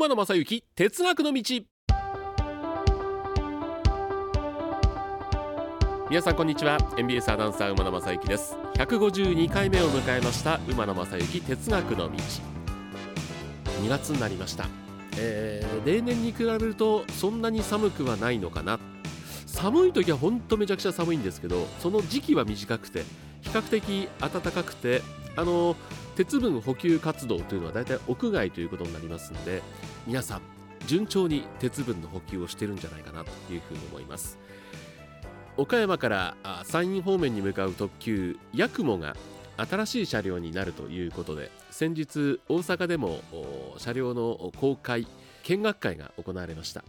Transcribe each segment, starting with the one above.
馬野正幸哲学の道。皆さんこんにちは。NBS アナウンサー馬野正幸です。152回目を迎えました馬野正幸哲学の道。2月になりました。えー、例年に比べるとそんなに寒くはないのかな。寒い時は本当めちゃくちゃ寒いんですけどその時期は短くて比較的暖かくてあの鉄分補給活動というのは大体屋外ということになりますので皆さん順調に鉄分の補給をしてるんじゃないかなというふうに思います。岡山から山陰方面に向かう特急やくもが新しい車両になるということで先日大阪でも車両の公開見学会が行われました。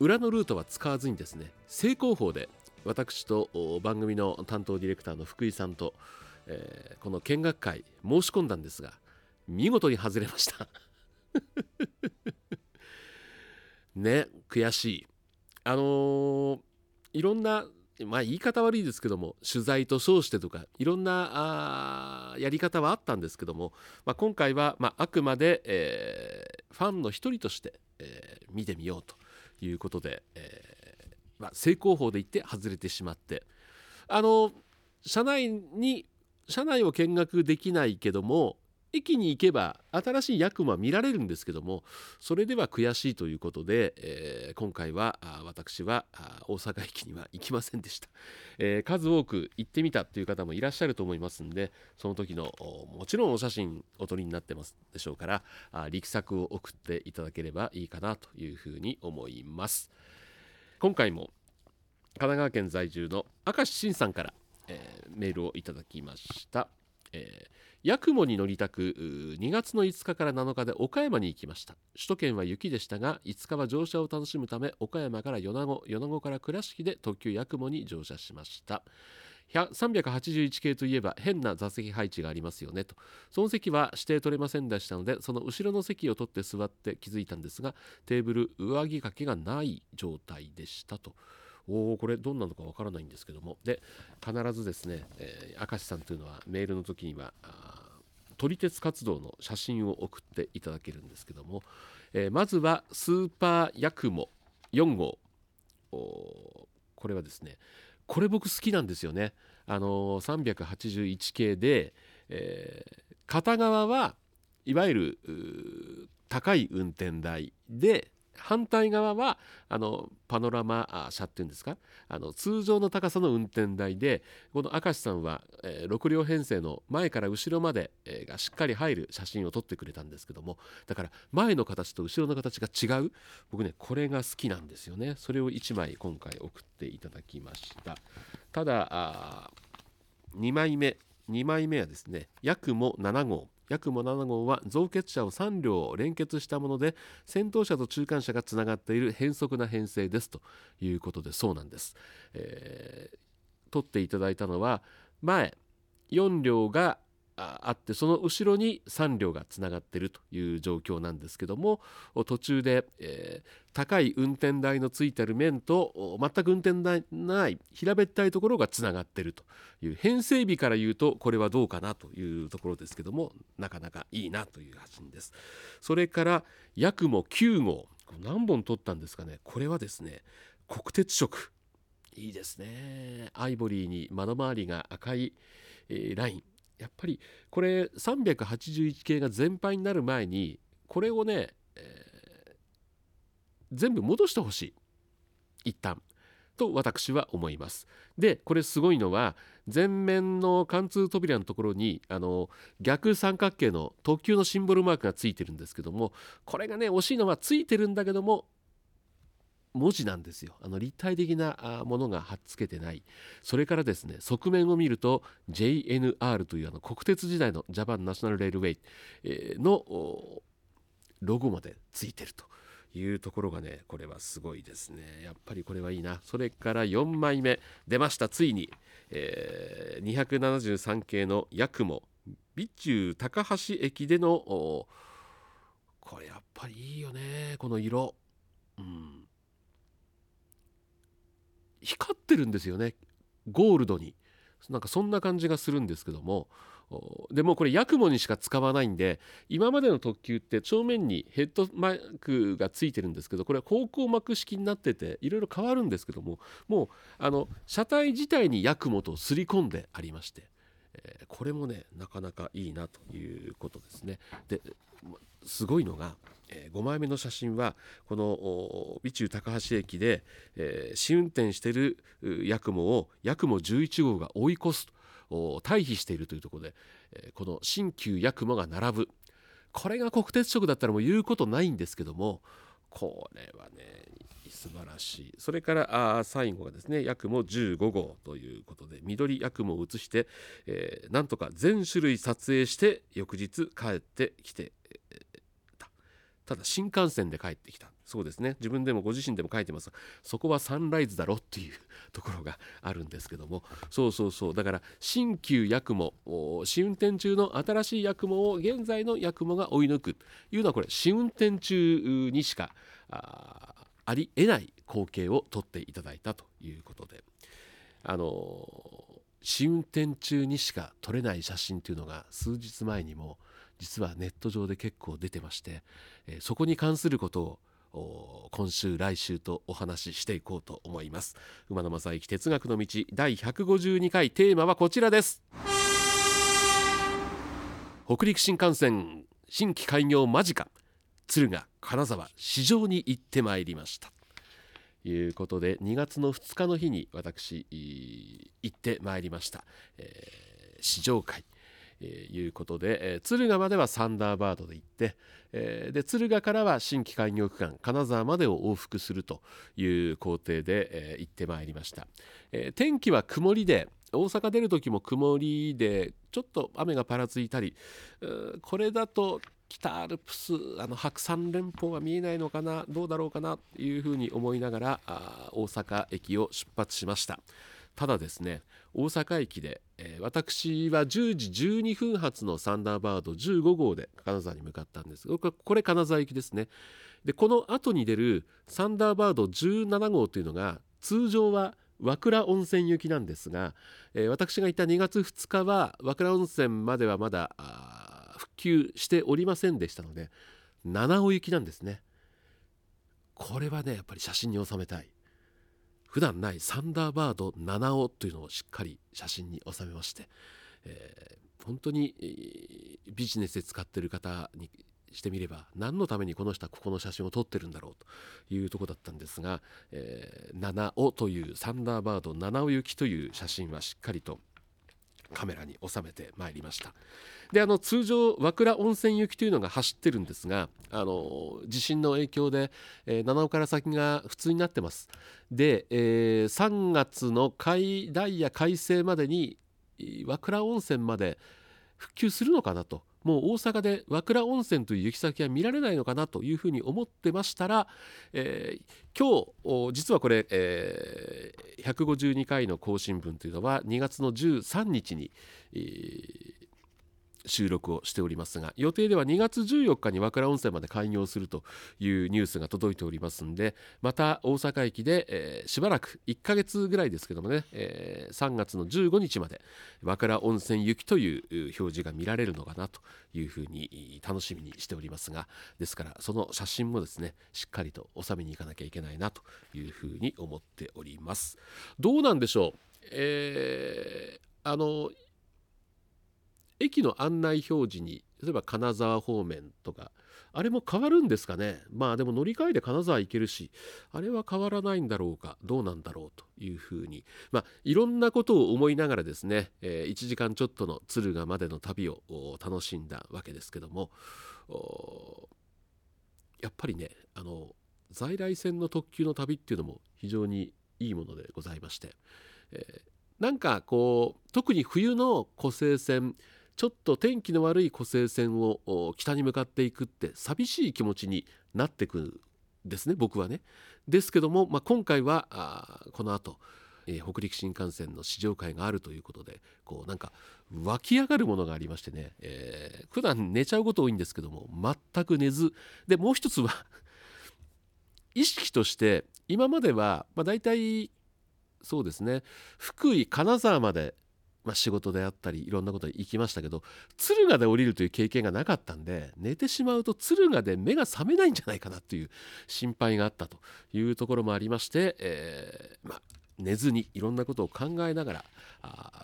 裏のルートは使わずにですね正攻法で私と番組の担当ディレクターの福井さんと、えー、この見学会申し込んだんですが見事に外れました。ね悔しい。あのー、いろんなまあ言い方悪いですけども取材と称してとかいろんなあやり方はあったんですけども、まあ、今回は、まあ、あくまで、えー、ファンの一人として、えー、見てみようということで、えーまあ、正攻法で行って外れてしまってあの車内に車内を見学できないけども駅に行けば新しいヤクマ見られるんですけどもそれでは悔しいということで、えー、今回は私は大阪駅には行きませんでした、えー、数多く行ってみたという方もいらっしゃると思いますんでその時のもちろんお写真お撮りになってますでしょうから力作を送っていただければいいかなというふうに思います。今回も神奈川県在住の明石慎さんから、えー、メールをいただきました、えー八雲に乗りたく2月の5日から7日で岡山に行きました。首都圏は雪でしたが5日は乗車を楽しむため岡山から米子米子から倉敷で特急八雲に乗車しました。381系といえば変な座席配置がありますよねと。その席は指定取れませんでしたのでその後ろの席を取って座って気づいたんですがテーブル上着掛けがない状態でしたと。おおこれどんなのかわからないんですけども。で必ずですね、えー、明石さんというのはメールの時には撮り鉄活動の写真を送っていただけるんですけども、えー、まずはスーパーヤクモ4号。これはですねこれ僕好きなんですよね。あのー、381系で、えー、片側はいわゆる高い運転台で反対側はあのパノラマ車っていうんですか？あの通常の高さの運転台でこの明石さんは、えー、6両編成の前から後ろまで、えー、がしっかり入る写真を撮ってくれたんですけどもだから前の形と後ろの形が違う僕ねこれが好きなんですよね。それを1枚今回送っていただきました。ただ2枚目2枚目はですねヤクモ7号。ヤクモ7号は造血車を3両連結したもので先頭車と中間車がつながっている変則な編成ですということでそうなんです、えー、取っていただいたのは前4両があってその後ろに3両がつながっているという状況なんですけども途中で、えー、高い運転台のついてる面と全く運転台ない平べったいところがつながっているという編成日から言うとこれはどうかなというところですけどもなかなかいいなという発信です。それから約も9号何本取ったんですかね。これはですね国鉄色。いいですね。アイボリーに窓周りが赤い、えー、ライン。やっぱりこれ381系が全廃になる前にこれをね、えー、全部戻してほしい。一旦。と私は思います。でこれすごいのは前面の貫通扉のところにあの逆三角形の特急のシンボルマークがついてるんですけどもこれがね惜しいのはついてるんだけども文字なんですよ。あの立体的なものが貼っつけてない。それからですね側面を見ると JNR というあの国鉄時代のジャパンナショナルレールウェイのロゴまでついてるというところがねこれはすごいですね。やっぱりこれはいいな。それから4枚目出ました。ついに、えー、273系のヤクモ備中高橋駅でのこれやっぱりいいよね。この色うん光ってるんですよね。ゴールドに。なんかそんな感じがするんですけども。でもこれヤクモにしか使わないんで今までの特急って正面にヘッドマークがついてるんですけどこれは方向膜式になってていろいろ変わるんですけどももうあの車体自体にヤクモとすり込んでありまして、これもねなかなかいいなということですね。ですごいのが、え、5枚目の写真はこの備中高橋駅で、え、試運転しているヤクモをヤクモ11号が追い越す退避しているというところで、え、この新旧ヤクモが並ぶ。これが国鉄色だったらもう言うことないんですけどもこれはね素晴らしい。それからあ最後がですねヤクモ15号ということで緑ヤクモを移して、えー、なんとか全種類撮影して翌日帰ってきてただ新幹線で帰ってきた。そうですね。自分でもご自身でも書いてます。そこはサンライズだろっていうところがあるんですけども。そうそうそう。だから新旧ヤクモ試運転中の新しいヤクモを現在のヤクモが追い抜く。というのはこれ試運転中にしかあありえない光景を撮っていただいたということで。あの試運転中にしか撮れない写真というのが数日前にも実はネット上で結構出てまして、えそこに関することを今週来週とお話ししていこうと思います。馬野正幸哲学の道第152回テーマはこちらです。北陸新幹線新規開業間近。敦賀金沢市場に行ってまいりました。ということで2月の2日の日に私行ってまいりました、えー、試乗会。えー、いうことで、えー、敦賀まではサンダーバードで行って、えー、で敦賀からは新規開業区間金沢までを往復するという工程で、えー、行ってまいりました、えー、天気は曇りで大阪出る時も曇りでちょっと雨がぱらついたりこれだと北アルプスあの白山連峰が見えないのかなどうだろうかなというふうに思いながら大阪駅を出発しました。ただですね大阪駅で、えー、私は10時12分発のサンダーバード15号で金沢に向かったんです。がこれ金沢行きですね。でこの後に出るサンダーバード17号というのが通常は和倉温泉行きなんですが、えー、私が行った2月2日は和倉温泉まではまだ復旧しておりませんでしたので七尾行きなんですね。これはねやっぱり写真に収めたい。普段ないサンダーバード7尾というのをしっかり写真に収めまして、えー、本当にビジネスで使ってる方にしてみれば何のためにこの人はここの写真を撮ってるんだろうというとこだったんですが、えー、七尾というサンダーバード7尾行きという写真はしっかりとカメラに収めてまいりました。であの通常和倉温泉行きというのが走ってるんですがあの地震の影響で、えー、七尾から先が普通になってます。で、えー、3月のダイヤ改正までに和倉温泉まで復旧するのかなともう大阪で和倉温泉という行き先は見られないのかなというふうに思ってましたら、えー、今日実はこれ、えー、152回の更新分というのは2月の13日に、えー収録をしておりますが予定では2月14日に和倉温泉まで開業するというニュースが届いておりますんでまた大阪駅で、えー、しばらく1ヶ月ぐらいですけどもね、えー、3月の15日まで和倉温泉行きという表示が見られるのかなというふうに楽しみにしておりますがですからその写真もですねしっかりと収めに行かなきゃいけないなというふうに思っております。どうなんでしょう？えー、あの駅の案内表示に例えば金沢方面とかあれも変わるんですかね？まあでも乗り換えで金沢行けるしあれは変わらないんだろうかどうなんだろうというふうに。まあいろんなことを思いながらですね、えー、1時間ちょっとの敦賀までの旅を楽しんだわけですけどもやっぱりねあの在来線の特急の旅っていうのも非常にいいものでございまして、えー、なんかこう特に冬の湖西線ちょっと天気の悪い湖西線を北に向かっていくって寂しい気持ちになってくるんですね僕はね。ですけども、まあ、今回はあこの後、えー、北陸新幹線の試乗会があるということでこうなんか湧き上がるものがありましてね、えー、普段寝ちゃうこと多いんですけども全く寝ずでもう一つは 意識として今までは、まあ、大体そうですね福井金沢までまあ、仕事であったりいろんなこと行きましたけど敦賀で降りるという経験がなかったんで寝てしまうと敦賀で目が覚めないんじゃないかなという心配があったというところもありまして、えー、まあ、寝ずにいろんなことを考えながら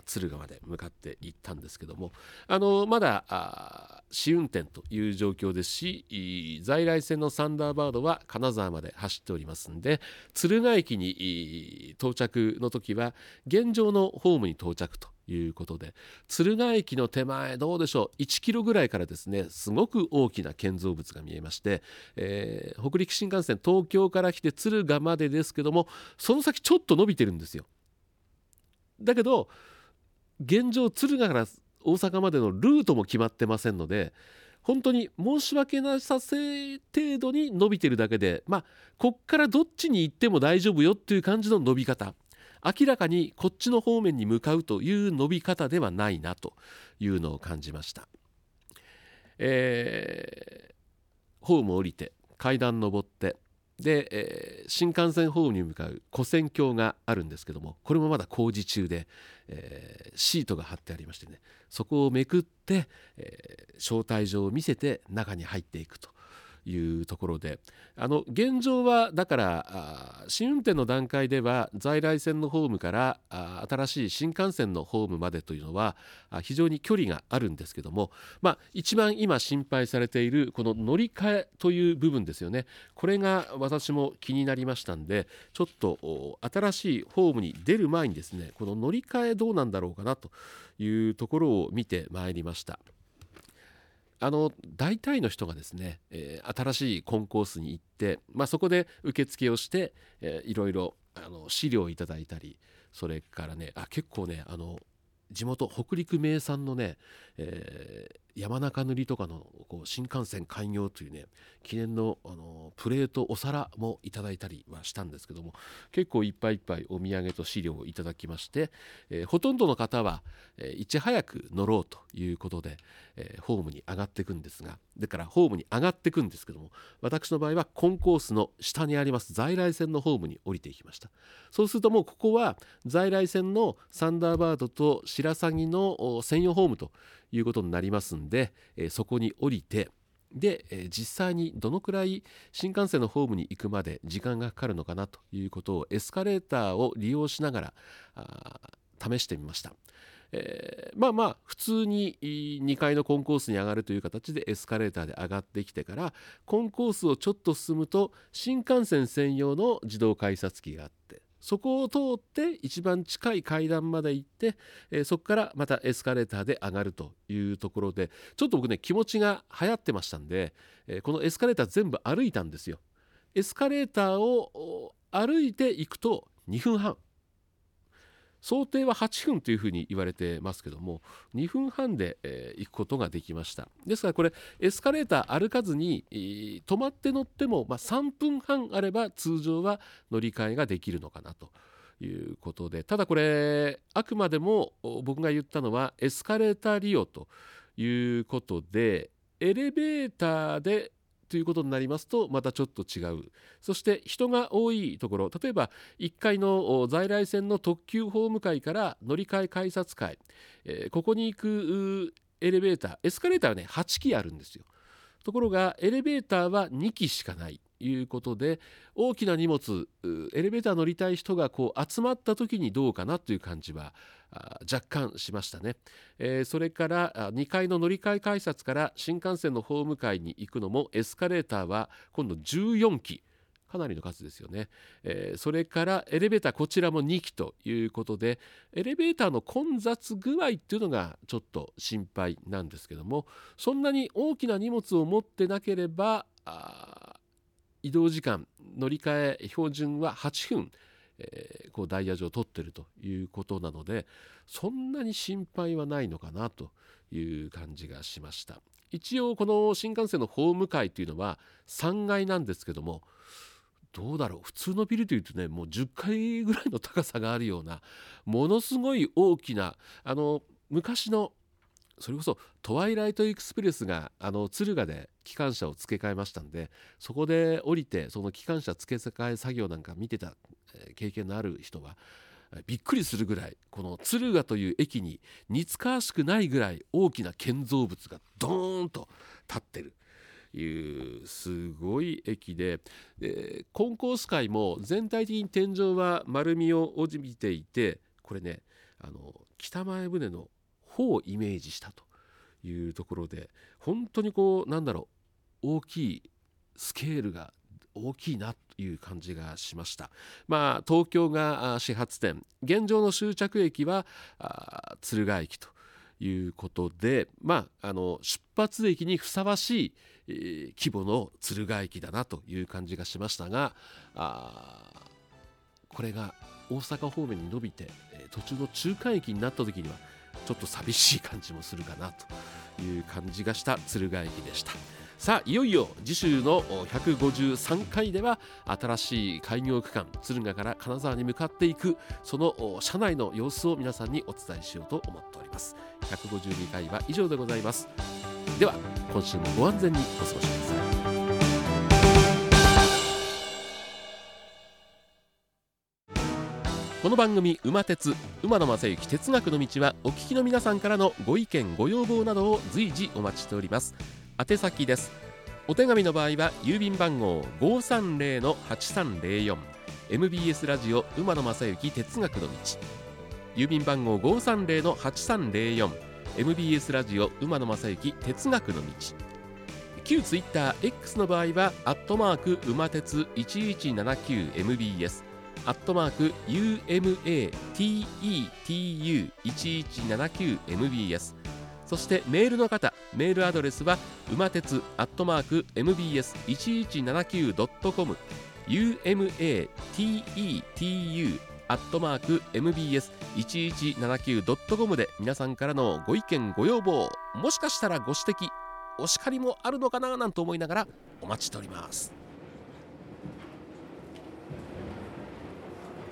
敦賀まで向かっていったんですけどもあのまだ試運転という状況ですし在来線のサンダーバードは金沢まで走っておりますんで敦賀駅に到着の時は現状のホームに到着ということで敦賀駅の手前どうでしょう？1キロぐらいからですねすごく大きな建造物が見えまして、えー、北陸新幹線東京から来て敦賀までですけどもその先ちょっと伸びてるんですよ。だけど現状敦賀から大阪までのルートも決まってませんので本当に申し訳なさせ程度に伸びてるだけでまあこっからどっちに行っても大丈夫よっていう感じの伸び方。明らかにこっちの方面に向かうという伸び方ではないなというのを感じました。えー、ホーム降りて階段登ってで、えー、新幹線ホームに向かう古線橋があるんですけどもこれもまだ工事中で、えー、シートが貼ってありましてねそこをめくって、えー、招待状を見せて中に入っていくというところであの現状はだから新運転の段階では在来線のホームから新しい新幹線のホームまでというのは非常に距離があるんですけども、まあ、一番今心配されているこの乗り換えという部分ですよねこれが私も気になりましたんでちょっと新しいホームに出る前にですねこの乗り換えどうなんだろうかなというところを見てまいりました。あの大体の人がですね、えー、新しいコンコースに行って、まあ、そこで受付をして、えー、いろいろあの資料をいただいたりそれからねあ結構ねあの地元北陸名産のね、えー、山中塗りとかのこう新幹線開業というね記念のあのプレートお皿もいただいたりはしたんですけども結構いっぱいいっぱいお土産と資料をいただきまして、えー、ほとんどの方は、えー、いち早く乗ろうということで、えー、ホームに上がっていくんですがだからホームに上がっていくんですけども私の場合はコンコースの下にあります在来線のホームに降りていきました。そうするともうここは在来線のサンダーバードと白鷺の専用ホームということになりますんで、え、そこに降りてで、え、実際にどのくらい新幹線のホームに行くまで時間がかかるのかなということをエスカレーターを利用しながら試してみました。えー、まあまあ普通に2階のコンコースに上がるという形でエスカレーターで上がってきてからコンコースをちょっと進むと新幹線専用の自動改札機があってそこを通って一番近い階段まで行って、えー、そこからまたエスカレーターで上がるというところでちょっと僕ね気持ちが流行ってましたんで、えー、このエスカレーター全部歩いたんですよ。エスカレーターを歩いていくと2分半想定は8分というふうに言われてますけども2分半で、えー、行くことができました。ですからこれエスカレーター歩かずに、えー、止まって乗っても、まあ、3分半あれば通常は乗り換えができるのかなということでただこれあくまでも僕が言ったのはエスカレーター利用ということでエレベーターでということになりますとまたちょっと違う。そして人が多いところ例えば1階の在来線の特急ホーム階から乗り換え改札階、えー、ここに行くエレベーターエスカレーターはね8基あるんですよ。ところがエレベーターは2基しかない。いうことで大きな荷物エレベーター乗りたい人がこう集まった時にどうかなという感じは若干しましたね、えー、それから2階の乗り換え改札から新幹線のホーム階に行くのもエスカレーターは今度14機。かなりの数ですよね、えー、それからエレベーターこちらも2機ということでエレベーターの混雑具合っていうのがちょっと心配なんですけどもそんなに大きな荷物を持ってなければ移動時間乗り換え標準は8分えー、こうダイヤ上取ってるということなのでそんなに心配はないのかなという感じがしました。一応この新幹線のホーム階というのは3階なんですけどもどうだろう？普通のビルというとねもう10階ぐらいの高さがあるようなものすごい大きなあの昔のそれこそトワイライトエクスプレスがあの敦賀で機関車を付け替えましたんでそこで降りてその機関車付け替え作業なんか見てた経験のある人はびっくりするぐらいこの敦賀という駅に似つかわしくないぐらい大きな建造物がドーンと立ってる。いうすごい駅ででコンコース界も全体的に天井は丸みを帯びていてこれねあの北前船の方をイメージしたというところで本当にこうなんだろう大きいスケールが大きいなという感じがしました。まあ東京が始発点。現状の終着駅は敦賀駅ということでまああの出発駅にふさわしい、え、規模の敦賀駅だなという感じがしましたがあこれが大阪方面に伸びて途中の中間駅になった時にはちょっと寂しい感じもするかなという感じがした敦賀駅でした。さあいよいよ次週の153回では新しい開業区間敦賀から金沢に向かっていくその車内の様子を皆さんにお伝えしようと思っております。152回は以上でございます。では今週もご安全にお過ごしください。この番組「馬鉄馬野正幸哲学の道」はお聞きの皆さんからのご意見ご要望などを随時お待ちしております。宛先です。お手紙の場合は郵便番号530-8304 MBS ラジオ馬野正幸哲学の道。郵便番号530-8304 MBS ラジオ馬野正幸哲学の道。旧ツイッター X の場合はアットマーク馬鉄 1179MBS アットマーク UMATETU1179MBS そしてメールの方メールアドレスは馬鉄アットマーク MBS1179.com umatetu アットマーク MBS1179.com で皆さんからのご意見ご要望もしかしたらご指摘お叱りもあるのかななんて思いながらお待ちしております。